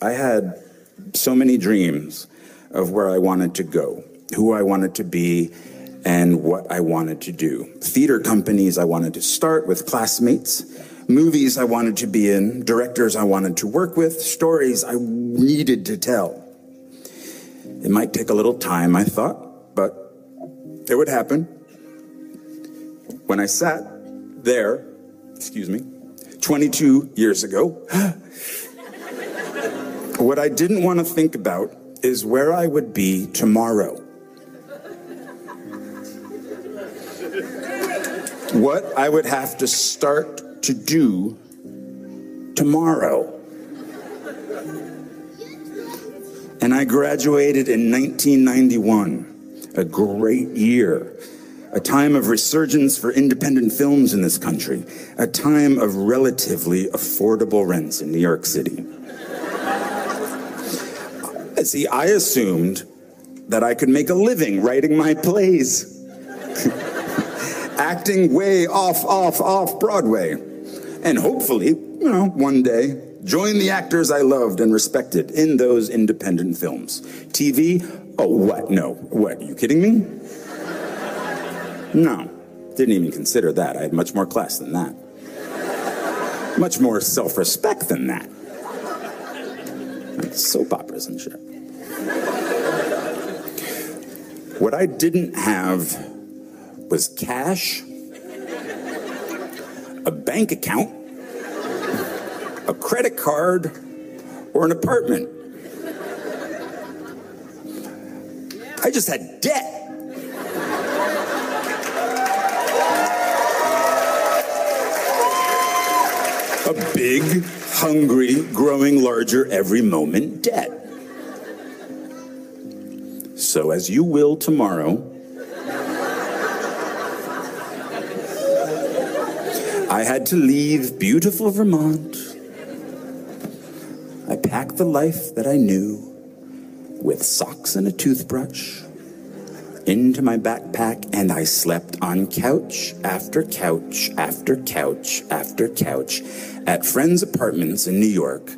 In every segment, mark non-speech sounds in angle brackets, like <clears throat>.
I had so many dreams of where I wanted to go, who I wanted to be, and what I wanted to do. Theater companies I wanted to start with classmates, movies I wanted to be in, directors I wanted to work with, stories I needed to tell. It might take a little time, I thought, but it would happen. When I sat there, excuse me, 22 years ago, what I didn't want to think about is where I would be tomorrow. What I would have to start to do tomorrow. And I graduated in 1991, a great year, a time of resurgence for independent films in this country, a time of relatively affordable rents in New York City. See, I assumed that I could make a living writing my plays, <laughs> acting way off, off, off Broadway, and hopefully, you know, one day join the actors I loved and respected in those independent films. TV? Oh, what? No. What? Are you kidding me? No. Didn't even consider that. I had much more class than that. Much more self respect than that. Soap operas and shit. What I didn't have was cash, a bank account, a credit card, or an apartment. I just had debt. A big, hungry, growing larger every moment debt. So, as you will tomorrow, I had to leave beautiful Vermont. I packed the life that I knew with socks and a toothbrush into my backpack, and I slept on couch after couch after couch after couch at friends' apartments in New York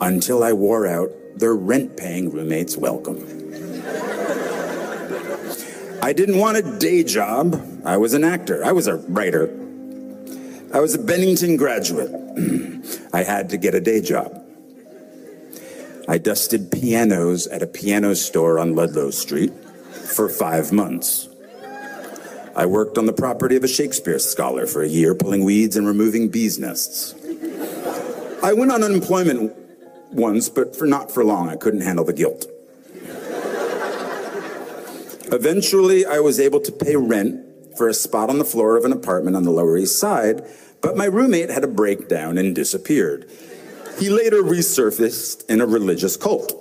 until I wore out their rent paying roommates' welcome. I didn't want a day job. I was an actor, I was a writer. I was a Bennington graduate. <clears throat> I had to get a day job. I dusted pianos at a piano store on Ludlow Street for five months. I worked on the property of a Shakespeare scholar for a year, pulling weeds and removing bees' nests. I went on unemployment once, but for not for long. I couldn't handle the guilt. Eventually, I was able to pay rent for a spot on the floor of an apartment on the Lower East Side, but my roommate had a breakdown and disappeared. He later resurfaced in a religious cult.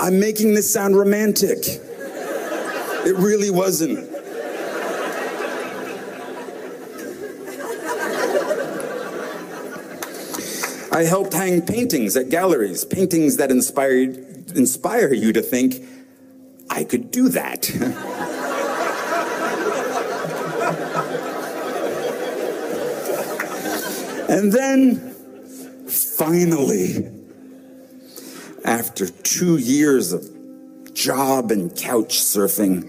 I'm making this sound romantic. It really wasn't. I helped hang paintings at galleries, paintings that inspired, inspire you to think, I could do that. <laughs> and then, finally, after two years of job and couch surfing,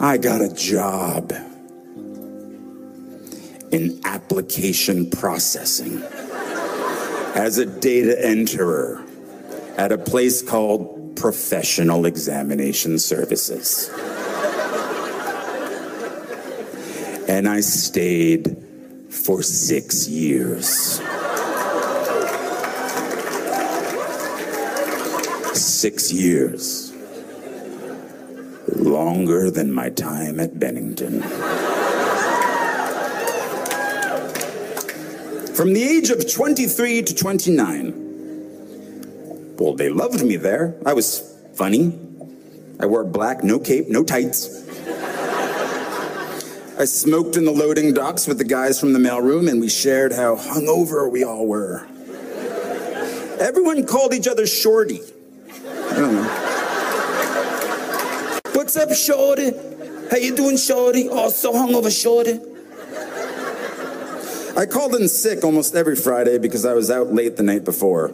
I got a job in application processing as a data enterer at a place called Professional Examination Services. And I stayed for six years. Six years. Longer than my time at Bennington. From the age of 23 to 29. Well, they loved me there. I was funny. I wore black, no cape, no tights. I smoked in the loading docks with the guys from the mailroom, and we shared how hungover we all were. Everyone called each other Shorty. I don't know. What's up, Shorty? How you doing, Shorty? Oh, so hungover, Shorty. I called in sick almost every Friday because I was out late the night before.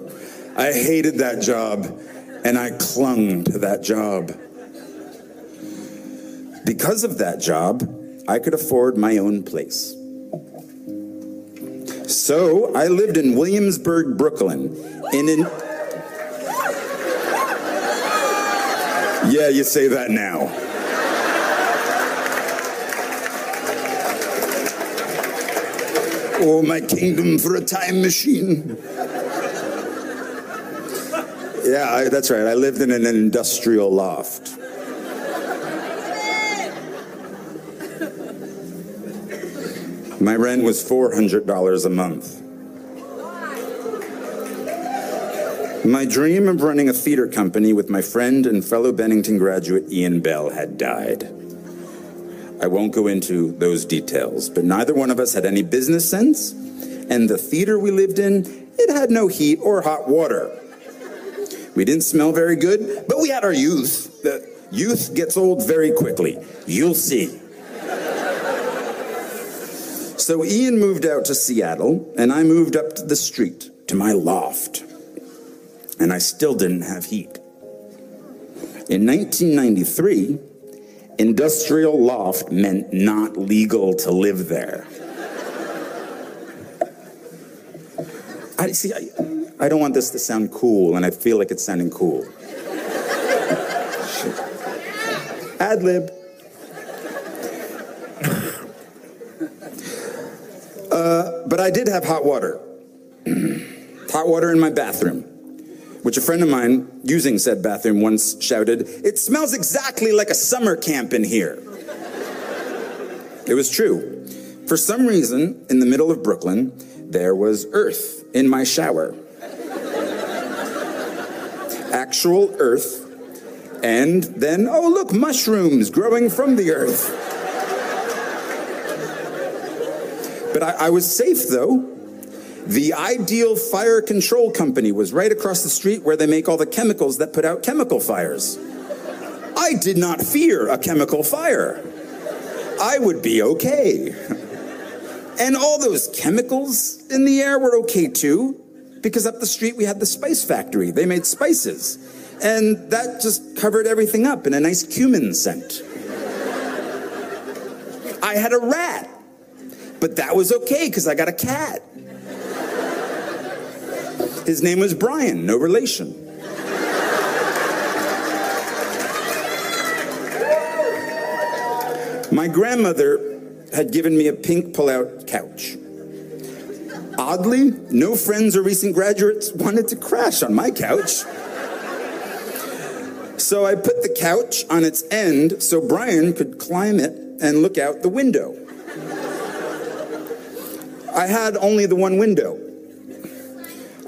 I hated that job, and I clung to that job. Because of that job, I could afford my own place. So I lived in Williamsburg, Brooklyn, in an. Yeah, you say that now. Oh, my kingdom for a time machine. Yeah, I, that's right. I lived in an industrial loft. My rent was $400 a month. My dream of running a theater company with my friend and fellow Bennington graduate Ian Bell had died. I won't go into those details, but neither one of us had any business sense, and the theater we lived in, it had no heat or hot water. We didn't smell very good, but we had our youth. The youth gets old very quickly. You'll see. So Ian moved out to Seattle, and I moved up to the street to my loft. And I still didn't have heat. In 1993, industrial loft meant not legal to live there. I see. I, I don't want this to sound cool, and I feel like it's sounding cool. Ad lib. Uh, but I did have hot water. <clears throat> hot water in my bathroom, which a friend of mine using said bathroom once shouted, It smells exactly like a summer camp in here. it was true. For some reason, in the middle of Brooklyn, there was earth in my shower. Actual earth. And then, oh, look, mushrooms growing from the earth. But I, I was safe though. The Ideal Fire Control Company was right across the street where they make all the chemicals that put out chemical fires. I did not fear a chemical fire. I would be okay. <laughs> And all those chemicals in the air were okay too, because up the street we had the spice factory. They made spices. And that just covered everything up in a nice cumin scent. I had a rat but that was okay because I got a cat. His name was Brian, no relation. My grandmother had given me a pink pull-out couch. Oddly, no friends or recent graduates wanted to crash on my couch. So I put the couch on its end so Brian could climb it and look out the window. I had only the one window.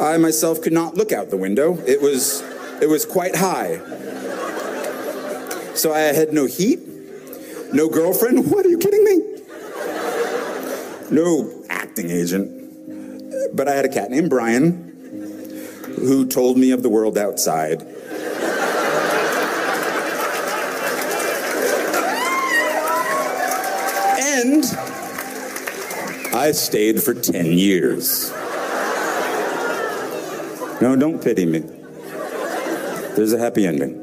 I myself could not look out the window. It was, it was quite high. So I had no heat, no girlfriend. <laughs> What are you kidding me? No acting agent. But I had a cat named Brian who told me of the world outside. And I stayed for 10 years. No, don't pity me. There's a happy ending.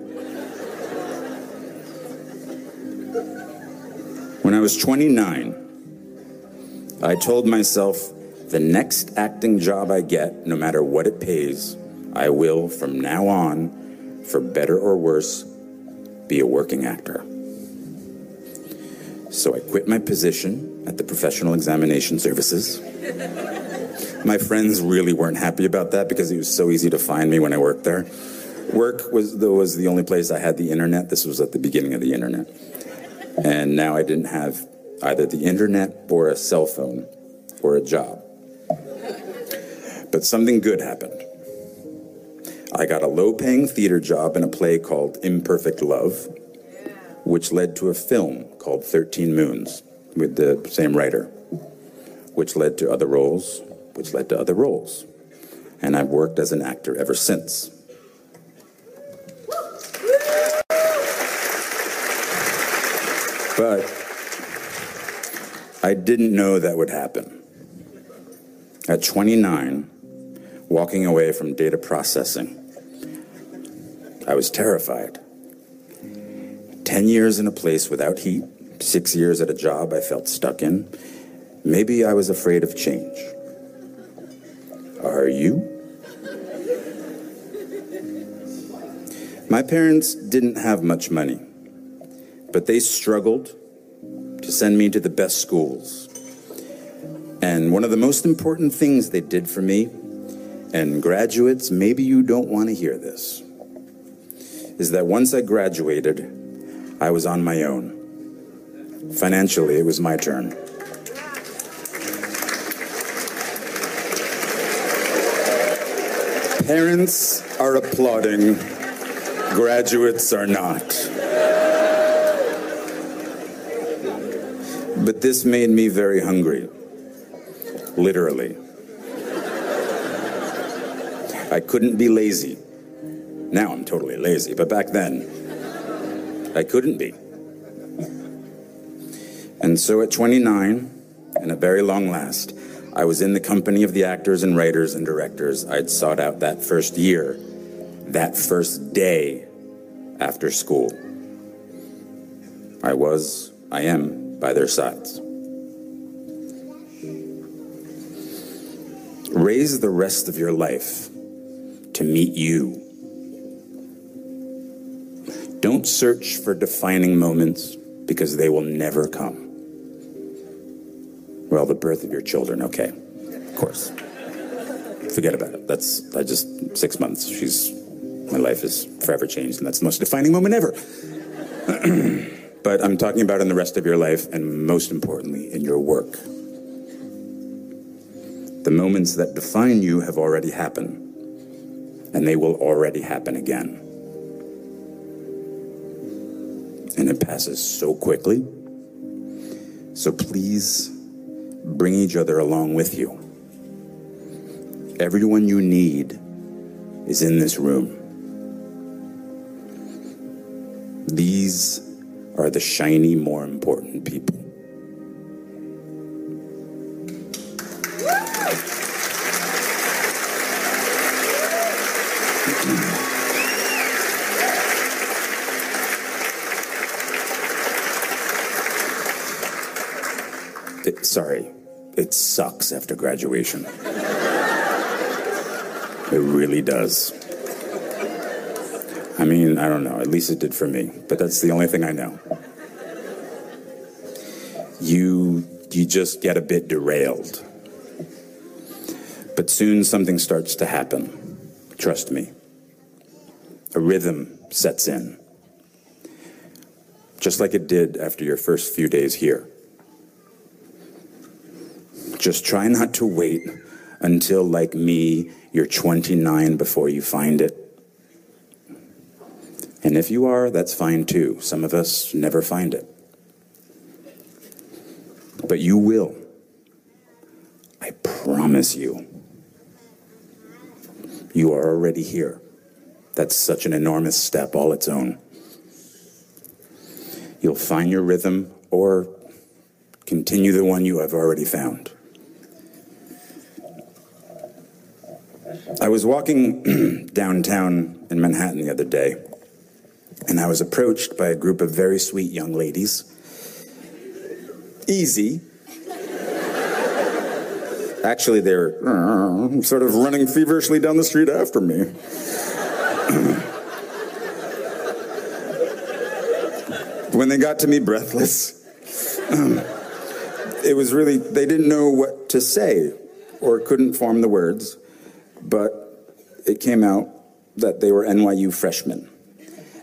When I was 29, I told myself the next acting job I get, no matter what it pays, I will, from now on, for better or worse, be a working actor. So I quit my position at the Professional Examination Services. My friends really weren't happy about that because it was so easy to find me when I worked there. Work was, though, was the only place I had the internet. This was at the beginning of the internet. And now I didn't have either the internet or a cell phone or a job. But something good happened. I got a low paying theater job in a play called Imperfect Love, which led to a film called 13 Moons with the same writer, which led to other roles, which led to other roles. And I've worked as an actor ever since. But I didn't know that would happen. At 29, walking away from data processing, I was terrified. 10 years in a place without heat, six years at a job I felt stuck in. Maybe I was afraid of change. Are you? My parents didn't have much money, but they struggled to send me to the best schools. And one of the most important things they did for me, and graduates, maybe you don't want to hear this, is that once I graduated, I was on my own. Financially, it was my turn. Parents are applauding, graduates are not. But this made me very hungry, literally. I couldn't be lazy. Now I'm totally lazy, but back then, I couldn't be. And so at 29, and at very long last, I was in the company of the actors and writers and directors I'd sought out that first year, that first day after school. I was, I am, by their sides. Raise the rest of your life to meet you. Don't search for defining moments because they will never come. Well, the birth of your children, okay, of course. Forget about it. That's, I just, six months. She's, my life is forever changed, and that's the most defining moment ever. <clears throat> but I'm talking about in the rest of your life, and most importantly, in your work. The moments that define you have already happened, and they will already happen again. And it passes so quickly. So please bring each other along with you. Everyone you need is in this room. These are the shiny, more important people. It, sorry, it sucks after graduation. It really does. I mean, I don't know. At least it did for me, but that's the only thing I know. You you just get a bit derailed. But soon something starts to happen. Trust me. A rhythm sets in. Just like it did after your first few days here. Just try not to wait until, like me, you're 29 before you find it. And if you are, that's fine too. Some of us never find it. But you will. I promise you. You are already here. That's such an enormous step all its own. You'll find your rhythm or continue the one you have already found. I was walking <clears throat> downtown in Manhattan the other day, and I was approached by a group of very sweet young ladies. Easy. Actually, they're uh, sort of running feverishly down the street after me. <clears throat> when they got to me breathless, <clears throat> it was really, they didn't know what to say or couldn't form the words but it came out that they were NYU freshmen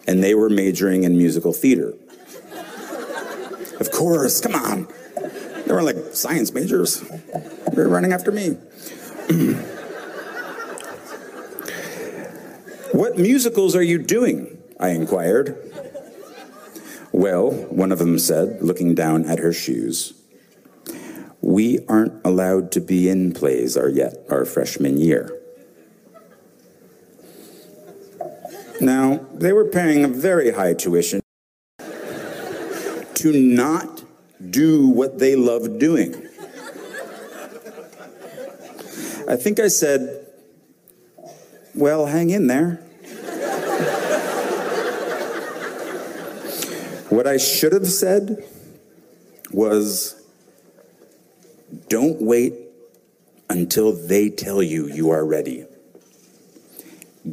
and they were majoring in musical theater. Of course, come on. They were like science majors. They were running after me. <clears throat> What musicals are you doing? I inquired. Well, one of them said, looking down at her shoes, we aren't allowed to be in plays yet our freshman year. Now, they were paying a very high tuition to not do what they loved doing. I think I said, Well, hang in there. what I should have said was, Don't wait until they tell you you are ready.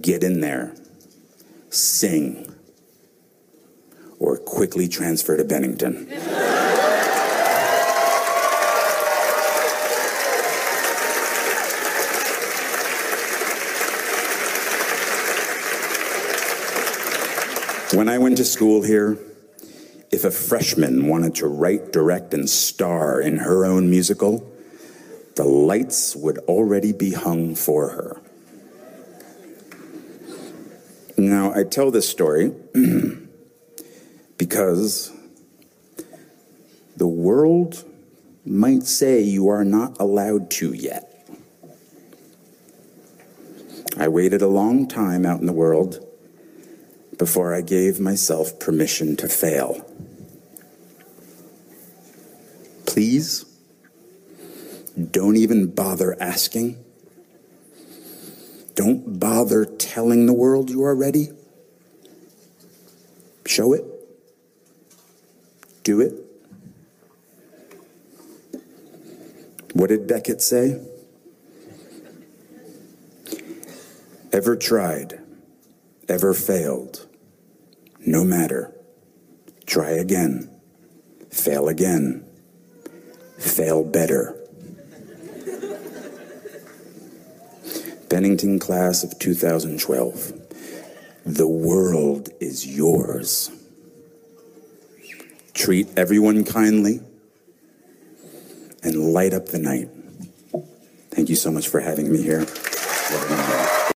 Get in there, sing, or quickly transfer to Bennington. When I went to school here, if a freshman wanted to write, direct, and star in her own musical, the lights would already be hung for her. Now, I tell this story <clears throat> because the world might say you are not allowed to yet. I waited a long time out in the world before I gave myself permission to fail. Please, don't even bother asking. Don't bother telling the world you are ready. Show it. Do it. What did Beckett say? Ever tried, ever failed, no matter. Try again, fail again, fail better. Bennington class of 2012. The world is yours. Treat everyone kindly and light up the night. Thank you so much for having me here.